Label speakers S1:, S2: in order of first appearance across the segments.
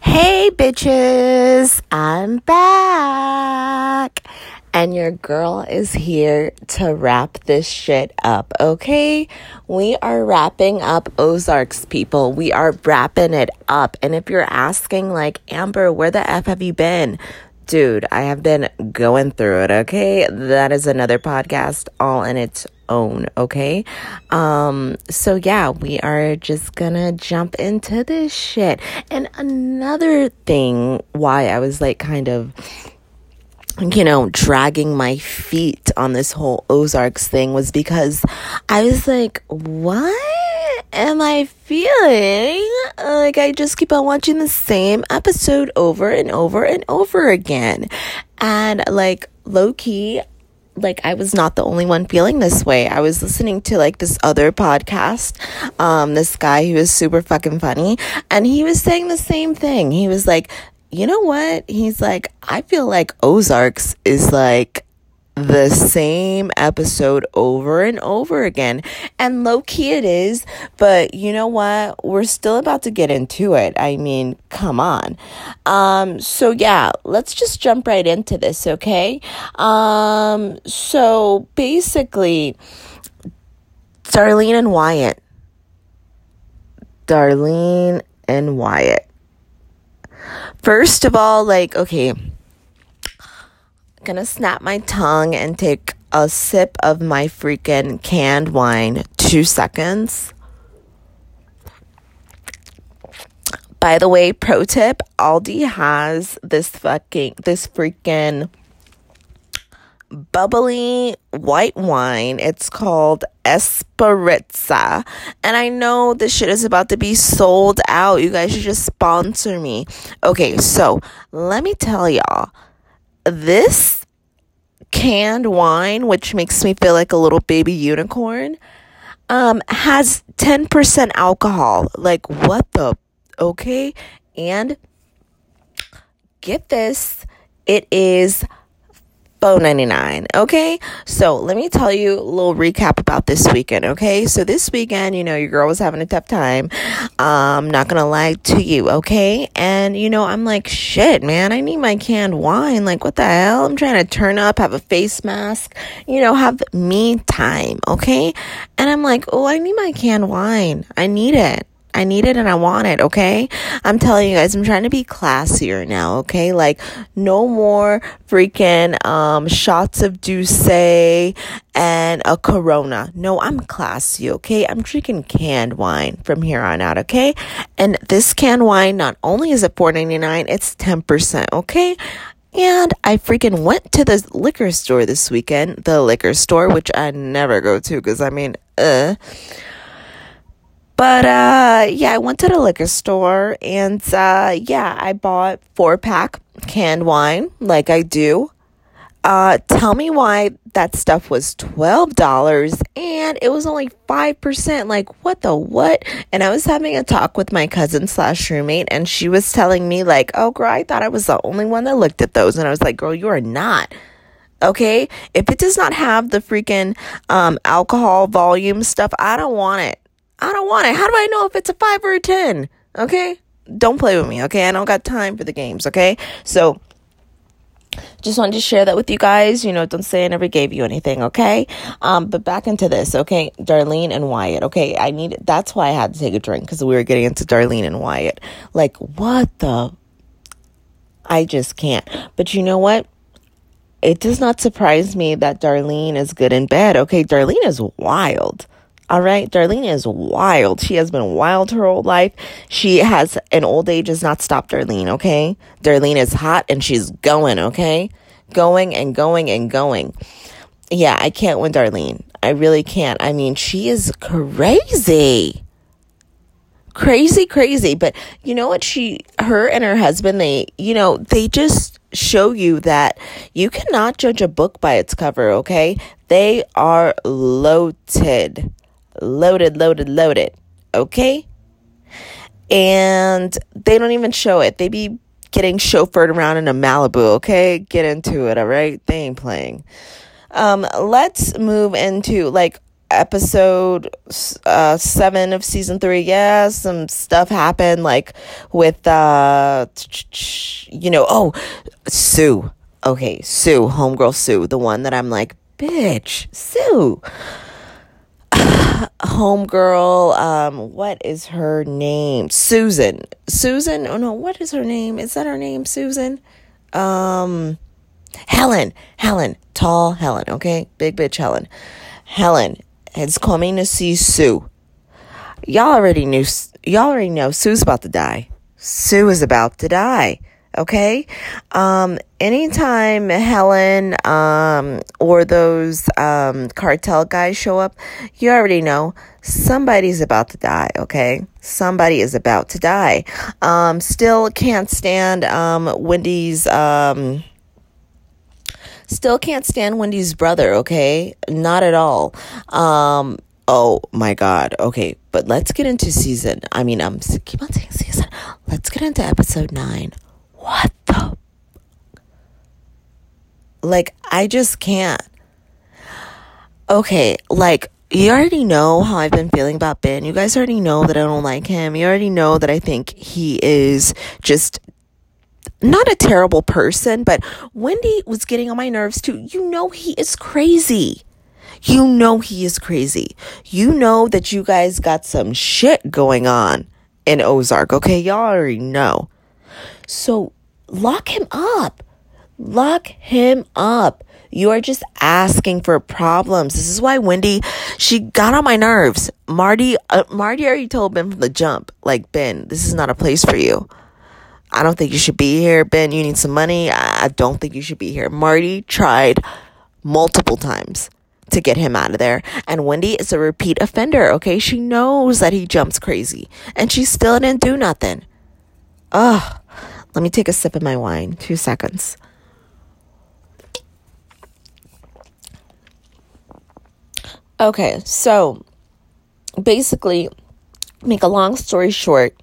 S1: Hey, bitches, I'm back. And your girl is here to wrap this shit up, okay? We are wrapping up Ozarks, people. We are wrapping it up. And if you're asking, like, Amber, where the F have you been? Dude, I have been going through it, okay? That is another podcast all in its own, okay? Um, so yeah, we are just gonna jump into this shit. And another thing why I was like kind of you know, dragging my feet on this whole Ozarks thing was because I was like, what am I feeling? Like, I just keep on watching the same episode over and over and over again. And like, low key, like I was not the only one feeling this way. I was listening to like this other podcast, um, this guy who was super fucking funny, and he was saying the same thing. He was like, you know what? He's like, I feel like Ozarks is like the same episode over and over again. And low key it is, but you know what? We're still about to get into it. I mean, come on. Um, so yeah, let's just jump right into this, okay? Um, so basically, Darlene and Wyatt. Darlene and Wyatt. First of all, like, okay, gonna snap my tongue and take a sip of my freaking canned wine. Two seconds. By the way, pro tip Aldi has this fucking, this freaking bubbly white wine. It's called Esperanza. And I know this shit is about to be sold out. You guys should just sponsor me. Okay, so let me tell y'all this canned wine, which makes me feel like a little baby unicorn, um, has 10% alcohol. Like, what the? Okay. And get this, it is Four ninety nine. Okay. So let me tell you a little recap about this weekend. Okay. So this weekend, you know, your girl was having a tough time. Um, not gonna lie to you. Okay. And you know, I'm like, shit, man, I need my canned wine. Like, what the hell? I'm trying to turn up, have a face mask, you know, have me time. Okay. And I'm like, oh, I need my canned wine. I need it. I need it and I want it, okay? I'm telling you guys, I'm trying to be classier now, okay? Like, no more freaking um, shots of Douce and a Corona. No, I'm classy, okay? I'm drinking canned wine from here on out, okay? And this canned wine, not only is it $4.99, it's 10%, okay? And I freaking went to the liquor store this weekend, the liquor store, which I never go to because I mean, uh. But uh, yeah, I went to the liquor store and uh, yeah, I bought four pack canned wine like I do. Uh, tell me why that stuff was $12 and it was only 5%. Like, what the what? And I was having a talk with my cousin slash roommate and she was telling me, like, oh, girl, I thought I was the only one that looked at those. And I was like, girl, you are not. Okay. If it does not have the freaking um, alcohol volume stuff, I don't want it. I don't want it. How do I know if it's a five or a 10? Okay? Don't play with me, okay? I don't got time for the games, okay? So, just wanted to share that with you guys. You know, don't say I never gave you anything, okay? Um, but back into this, okay? Darlene and Wyatt, okay? I need, that's why I had to take a drink because we were getting into Darlene and Wyatt. Like, what the? I just can't. But you know what? It does not surprise me that Darlene is good in bed, okay? Darlene is wild. All right. Darlene is wild. She has been wild her whole life. She has an old age has not stopped Darlene. Okay. Darlene is hot and she's going. Okay. Going and going and going. Yeah. I can't win Darlene. I really can't. I mean, she is crazy. Crazy, crazy. But you know what? She, her and her husband, they, you know, they just show you that you cannot judge a book by its cover. Okay. They are loaded loaded, loaded, loaded. Okay? And they don't even show it. They be getting chauffeured around in a Malibu, okay? Get into it, all right? They ain't playing. Um, let's move into like episode uh, seven of season three, yeah, some stuff happened, like with, uh, you know, oh, Sue. Okay, Sue, homegirl Sue, the one that I'm like, bitch, Sue. homegirl, um, what is her name? Susan. Susan, oh no, what is her name? Is that her name, Susan? Um, Helen. Helen. Tall Helen, okay? Big bitch Helen. Helen is coming to see Sue. Y'all already knew, y'all already know Sue's about to die. Sue is about to die. Okay. Um, anytime Helen, um, or those, um, cartel guys show up, you already know somebody's about to die. Okay. Somebody is about to die. Um, still can't stand, um, Wendy's, um, Still can't stand Wendy's brother, okay? Not at all. Um, oh my god. Okay, but let's get into season. I mean, I'm keep on saying season. Let's get into episode 9. What the Like I just can't. Okay, like you already know how I've been feeling about Ben. You guys already know that I don't like him. You already know that I think he is just not a terrible person, but Wendy was getting on my nerves too. You know, he is crazy. You know, he is crazy. You know that you guys got some shit going on in Ozark, okay? Y'all already know. So lock him up. Lock him up. You are just asking for problems. This is why Wendy, she got on my nerves. Marty, uh, Marty already told Ben from the jump, like, Ben, this is not a place for you. I don't think you should be here. Ben, you need some money. I don't think you should be here. Marty tried multiple times to get him out of there. And Wendy is a repeat offender, okay? She knows that he jumps crazy. And she still didn't do nothing. Ugh. Let me take a sip of my wine. Two seconds. Okay, so basically, make a long story short,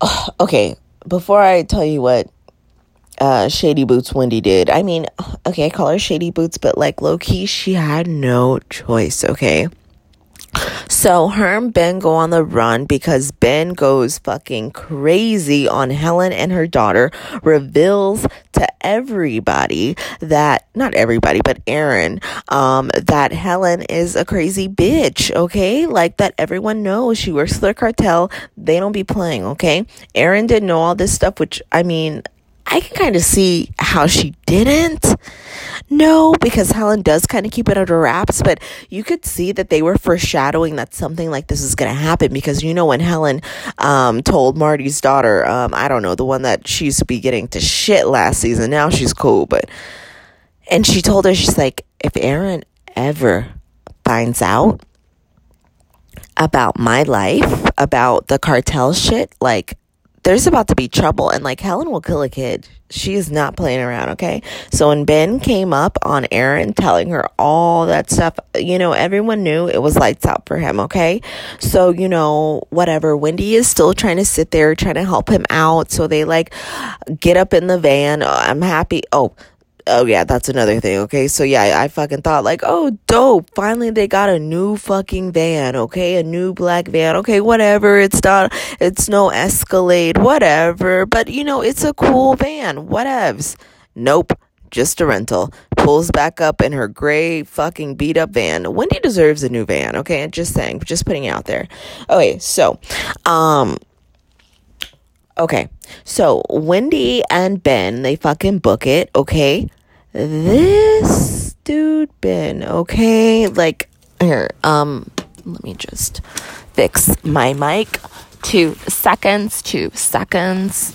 S1: okay, before I tell you what uh, Shady Boots Wendy did, I mean, okay, I call her Shady Boots, but like low key, she had no choice, okay? So her and Ben go on the run because Ben goes fucking crazy on Helen and her daughter, reveals to everybody that, not everybody, but Erin, um, that Helen is a crazy bitch, okay? Like that everyone knows she works for the cartel. They don't be playing, okay? Erin didn't know all this stuff, which I mean, I can kind of see how she didn't. No, because Helen does kind of keep it under wraps, but you could see that they were foreshadowing that something like this is going to happen because you know when Helen um, told Marty's daughter, um, I don't know, the one that she used to be getting to shit last season, now she's cool, but and she told her she's like if Erin ever finds out about my life, about the cartel shit, like there's about to be trouble and like Helen will kill a kid. She is not playing around, okay? So when Ben came up on Erin telling her all that stuff, you know, everyone knew it was lights out for him, okay? So, you know, whatever. Wendy is still trying to sit there trying to help him out. So they like get up in the van. Oh, I'm happy. Oh, oh yeah, that's another thing. Okay, so yeah, I, fucking thought like, oh, dope. Finally, they got a new fucking van. Okay, a new black van. Okay, whatever. It's not. It's no Escalade. Whatever. But you know, it's a cool van. Whatevs. Nope. Just a rental. Pulls back up in her gray fucking beat up van. Wendy deserves a new van. Okay, just saying. Just putting it out there. Okay, so, um. Okay, so Wendy and Ben, they fucking book it, okay? This dude, Ben, okay? Like, here, um, let me just fix my mic. Two seconds, two seconds.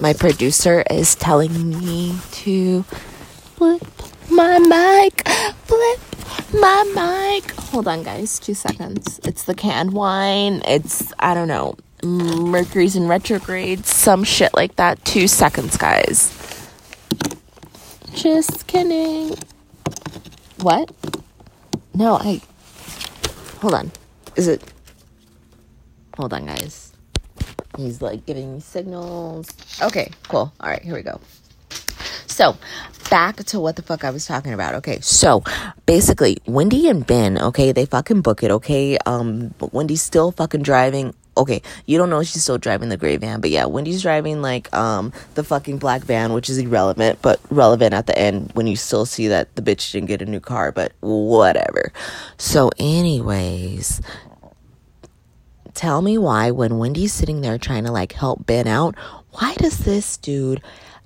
S1: My producer is telling me to flip my mic, flip my mic. Hold on, guys, two seconds. It's the canned wine. It's, I don't know, Mercury's in retrograde, some shit like that. Two seconds, guys. Just kidding. What? No, I. Hold on. Is it. Hold on, guys. He's like giving me signals. Okay, cool. All right, here we go. So, back to what the fuck I was talking about. Okay, so basically, Wendy and Ben, okay, they fucking book it, okay? Um, but Wendy's still fucking driving. Okay, you don't know she's still driving the gray van, but yeah, Wendy's driving like um the fucking black van, which is irrelevant, but relevant at the end when you still see that the bitch didn't get a new car, but whatever. So, anyways, tell me why when Wendy's sitting there trying to like help Ben out, why does this dude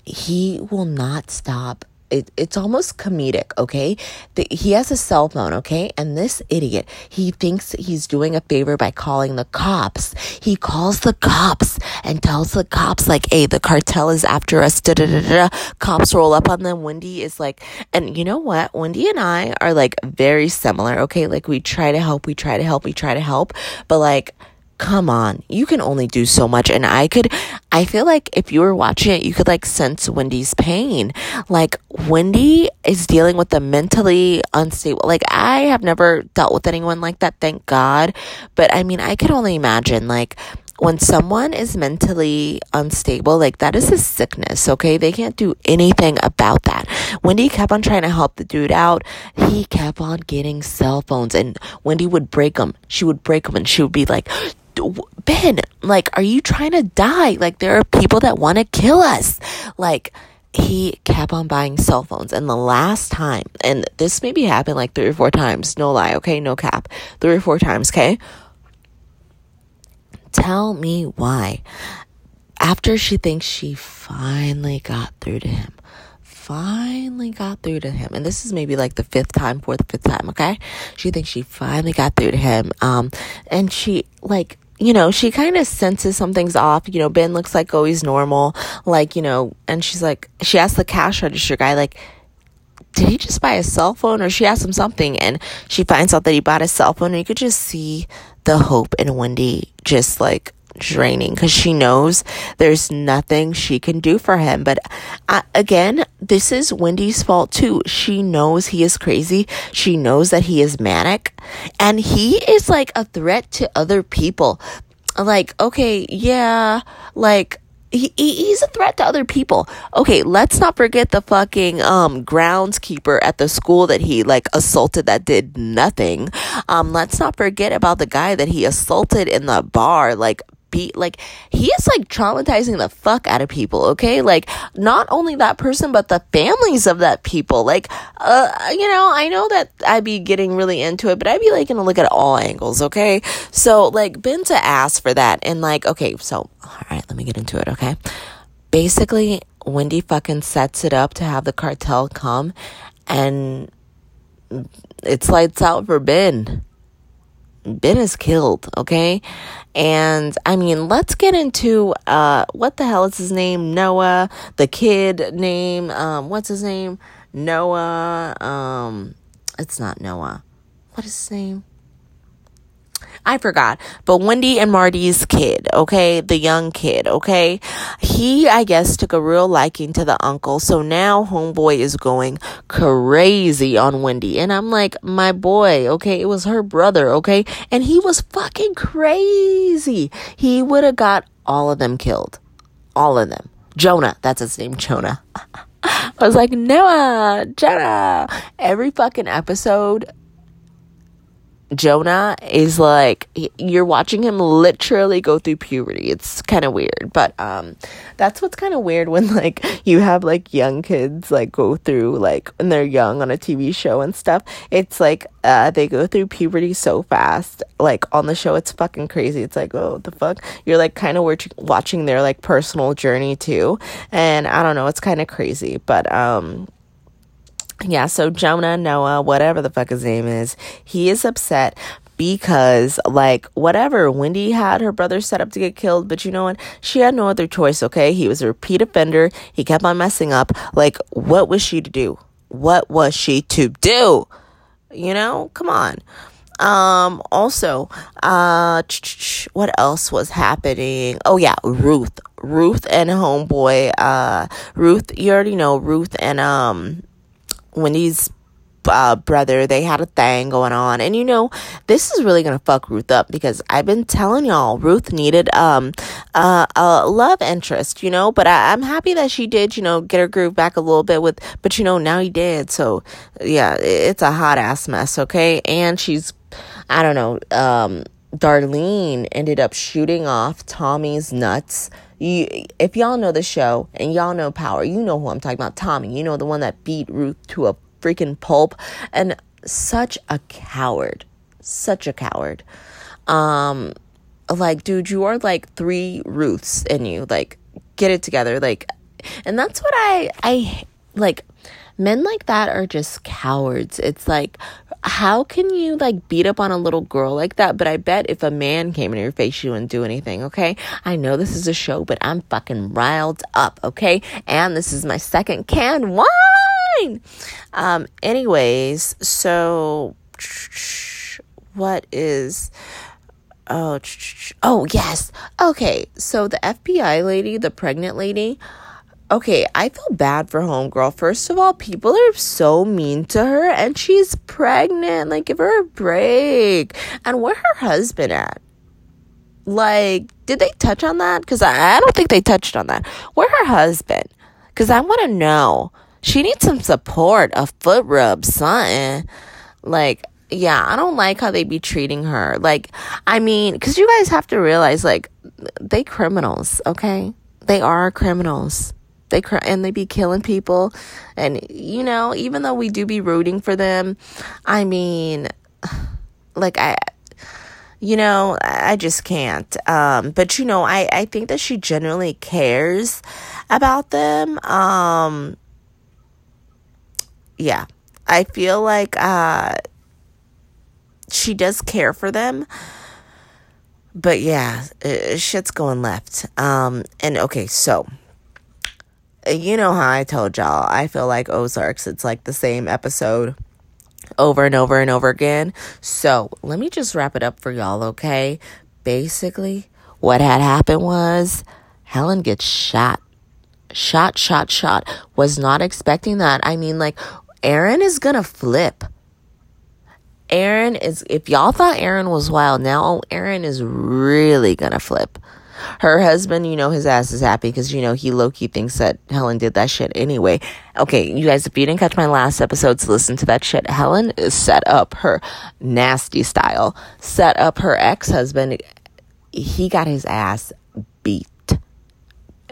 S1: he will not stop it, it's almost comedic, okay? The, he has a cell phone, okay? And this idiot, he thinks he's doing a favor by calling the cops. He calls the cops and tells the cops, like, hey, the cartel is after us. Da, da, da, da. Cops roll up on them. Wendy is like, and you know what? Wendy and I are like very similar, okay? Like, we try to help, we try to help, we try to help, but like, come on, you can only do so much. And I could, I feel like if you were watching it, you could like sense Wendy's pain. Like, Wendy is dealing with the mentally unstable. Like, I have never dealt with anyone like that, thank God. But I mean, I could only imagine, like, when someone is mentally unstable, like that is a sickness, okay? They can't do anything about that. Wendy kept on trying to help the dude out. He kept on getting cell phones and Wendy would break them. She would break them and she would be like, Ben, like, are you trying to die? Like, there are people that want to kill us. Like, he kept on buying cell phones. And the last time, and this maybe happened like three or four times, no lie, okay? No cap. Three or four times, okay? Tell me why. After she thinks she finally got through to him, finally got through to him, and this is maybe like the fifth time, fourth, fifth time, okay? She thinks she finally got through to him, um, and she, like, you know, she kind of senses something's off. You know, Ben looks like always normal. Like, you know, and she's like, she asked the cash register guy, like, did he just buy a cell phone? Or she asked him something and she finds out that he bought a cell phone and you could just see the hope in Wendy just like draining because she knows there's nothing she can do for him. But uh, again, this is Wendy's fault too. She knows he is crazy. She knows that he is manic and he is like a threat to other people. Like, okay, yeah, like, he, he's a threat to other people. Okay, let's not forget the fucking um groundskeeper at the school that he like assaulted that did nothing. Um let's not forget about the guy that he assaulted in the bar like be like he is like traumatizing the fuck out of people okay? Like not only that person but the families of that people. Like uh you know i know that i'd be getting really into it but i'd be like gonna look at all angles okay? So like been to ask for that and like okay so all right let me get into it okay? Basically wendy fucking sets it up to have the cartel come and it's lights out for ben Ben is killed, okay? And I mean, let's get into uh what the hell is his name? Noah, the kid name, um what's his name? Noah, um it's not Noah. What is his name? I forgot. But Wendy and Marty's kid, okay? The young kid, okay? He, I guess, took a real liking to the uncle. So now Homeboy is going crazy on Wendy. And I'm like, my boy, okay? It was her brother, okay? And he was fucking crazy. He would have got all of them killed. All of them. Jonah, that's his name, Jonah. I was like, Noah, Jonah. Every fucking episode, Jonah is like you're watching him literally go through puberty. It's kind of weird, but um that's what's kind of weird when like you have like young kids like go through like when they're young on a TV show and stuff. It's like uh they go through puberty so fast. Like on the show it's fucking crazy. It's like, "Oh, the fuck?" You're like kind of watching their like personal journey too. And I don't know, it's kind of crazy, but um yeah, so Jonah, Noah, whatever the fuck his name is, he is upset because like whatever wendy had her brother set up to get killed but you know what? She had no other choice okay? He was a repeat offender. He kept on messing up. Like what was she to do? What was she to do? You know? Come on. Um also uh what else was happening? Oh yeah ruth. Ruth and homeboy uh ruth you already know ruth and um Wendy's uh, brother, they had a thing going on. And you know, this is really gonna fuck Ruth up because I've been telling y'all Ruth needed um uh, a love interest, you know. But I, I'm happy that she did, you know, get her groove back a little bit with. But you know, now he did. So yeah, it's a hot ass mess. Okay, and she's, I don't know. Um, Darlene ended up shooting off Tommy's nuts. You, if y'all know the show and y'all know Power, you know who I'm talking about. Tommy, you know the one that beat Ruth to a freaking pulp, and such a coward, such a coward. Um, like, dude, you are like three Ruths in you. Like, get it together. Like, and that's what I, I like. Men like that are just cowards. It's like, how can you like beat up on a little girl like that? But I bet if a man came in your face, you wouldn't do anything, okay? I know this is a show, but I'm fucking riled up, okay? And this is my second canned wine. Um, anyways, so what is Oh, oh yes. Okay, so the FBI lady, the pregnant lady. Okay, I feel bad for homegirl. First of all, people are so mean to her, and she's pregnant. Like, give her a break. And where her husband at? Like, did they touch on that? Because I, don't think they touched on that. Where her husband? Because I want to know. She needs some support, a foot rub, something. Like, yeah, I don't like how they be treating her. Like, I mean, because you guys have to realize, like, they criminals, okay? They are criminals. They cr- and they be killing people, and you know, even though we do be rooting for them, I mean, like I, you know, I just can't. Um, but you know, I I think that she genuinely cares about them. Um, yeah, I feel like uh she does care for them. But yeah, shit's going left. Um, and okay, so you know how I told y'all, I feel like Ozarks, it's like the same episode over and over and over again. So let me just wrap it up for y'all, okay? Basically, what had happened was Helen gets shot. Shot, shot, shot. Was not expecting that. I mean, like, Erin is gonna flip. Erin is, if y'all thought Erin was wild, now Erin is really gonna flip. Her husband, you know, his ass is happy because, you know, he low key thinks that Helen did that shit anyway. Okay, you guys, if you didn't catch my last episodes, listen to that shit. Helen set up her nasty style, set up her ex husband. He got his ass beat.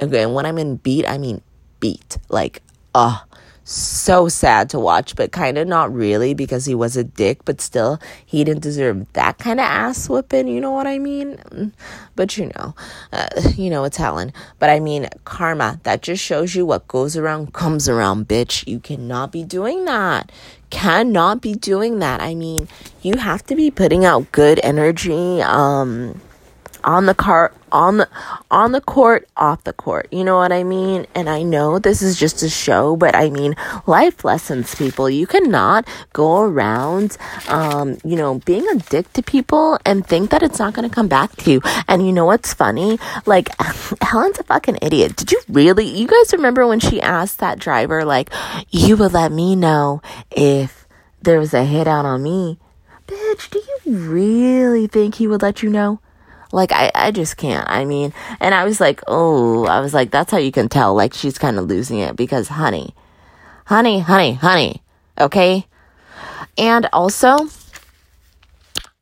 S1: Okay, and when I mean beat, I mean beat. Like, uh, so sad to watch, but kind of not really because he was a dick, but still, he didn't deserve that kind of ass whipping, you know what I mean? But you know, uh, you know, it's Helen. But I mean, karma, that just shows you what goes around comes around, bitch. You cannot be doing that. Cannot be doing that. I mean, you have to be putting out good energy, um, on the car on the on the court off the court. You know what i mean? And i know this is just a show but i mean life lessons people. You cannot go around um you know being a dick to people and think that it's not going to come back to you. And you know what's funny? Like helen's a fucking idiot. Did you really you guys remember when she asked that driver like you would let me know if there was a hit out on me? Bitch do you really think he would let you know like I, I just can't. I mean, and I was like, oh, I was like, that's how you can tell. Like she's kind of losing it because, honey, honey, honey, honey, okay. And also,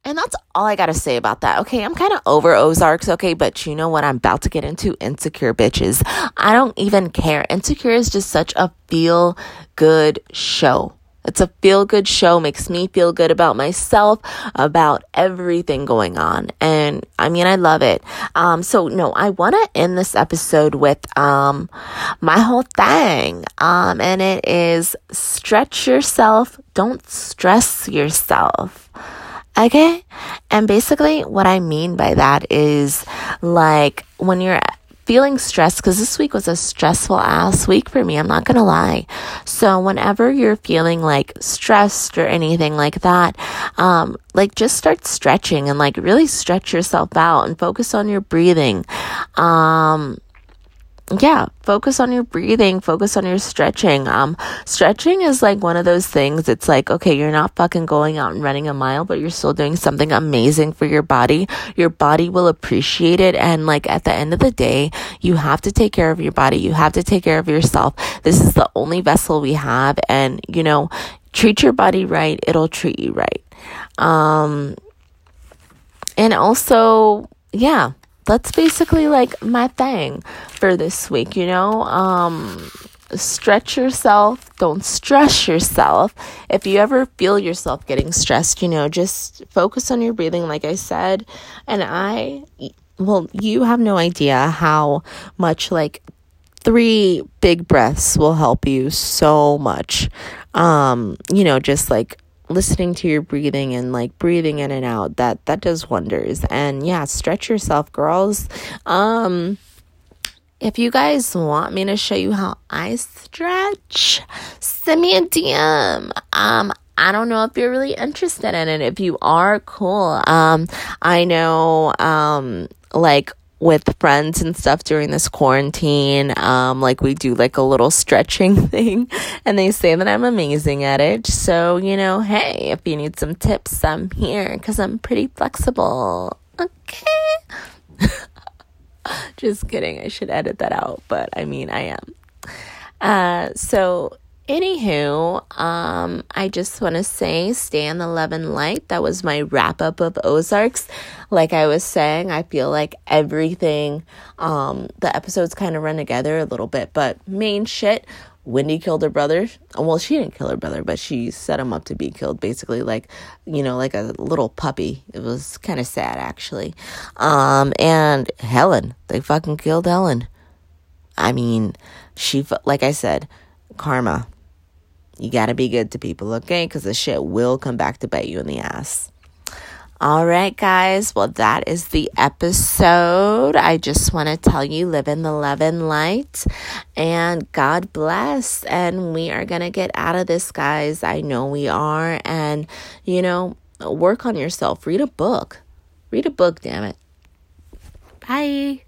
S1: and that's all I gotta say about that. Okay, I'm kind of over Ozarks, okay, but you know what? I'm about to get into Insecure Bitches. I don't even care. Insecure is just such a feel good show. It's a feel good show, makes me feel good about myself, about everything going on. And I mean, I love it. Um, so no, I want to end this episode with, um, my whole thing. Um, and it is stretch yourself. Don't stress yourself. Okay. And basically what I mean by that is like when you're feeling stressed because this week was a stressful ass week for me. I'm not going to lie. So whenever you're feeling like stressed or anything like that, um, like just start stretching and like really stretch yourself out and focus on your breathing. Um, yeah, focus on your breathing, focus on your stretching. Um, stretching is like one of those things. It's like, okay, you're not fucking going out and running a mile, but you're still doing something amazing for your body. Your body will appreciate it. And like at the end of the day, you have to take care of your body. You have to take care of yourself. This is the only vessel we have. And, you know, treat your body right. It'll treat you right. Um, and also, yeah, that's basically like my thing for this week, you know? Um, stretch yourself, don't stress yourself. If you ever feel yourself getting stressed, you know, just focus on your breathing, like I said. And I, well, you have no idea how much like three big breaths will help you so much. Um, you know, just like listening to your breathing and like breathing in and out that that does wonders and yeah stretch yourself girls um if you guys want me to show you how I stretch, send me a DM. Um, I don't know if you're really interested in it. If you are, cool. Um, I know, um, like with friends and stuff during this quarantine. Um, like we do like a little stretching thing and they say that I'm amazing at it. So, you know, hey, if you need some tips, I'm here because I'm pretty flexible. Okay. Just kidding. I should edit that out, but I mean, I am. Uh, so Anywho, um, I just want to say stay in the love and light. That was my wrap up of Ozarks. Like I was saying, I feel like everything, um, the episodes kind of run together a little bit, but main shit, Wendy killed her brother. Well, she didn't kill her brother, but she set him up to be killed, basically, like, you know, like a little puppy. It was kind of sad, actually. Um, and Helen, they fucking killed Helen. I mean, she, like I said, karma you gotta be good to people, okay? Because the shit will come back to bite you in the ass. All right, guys. Well, that is the episode. I just want to tell you live in the love and light and God bless. And we are going to get out of this, guys. I know we are. And, you know, work on yourself. Read a book. Read a book, damn it. Bye.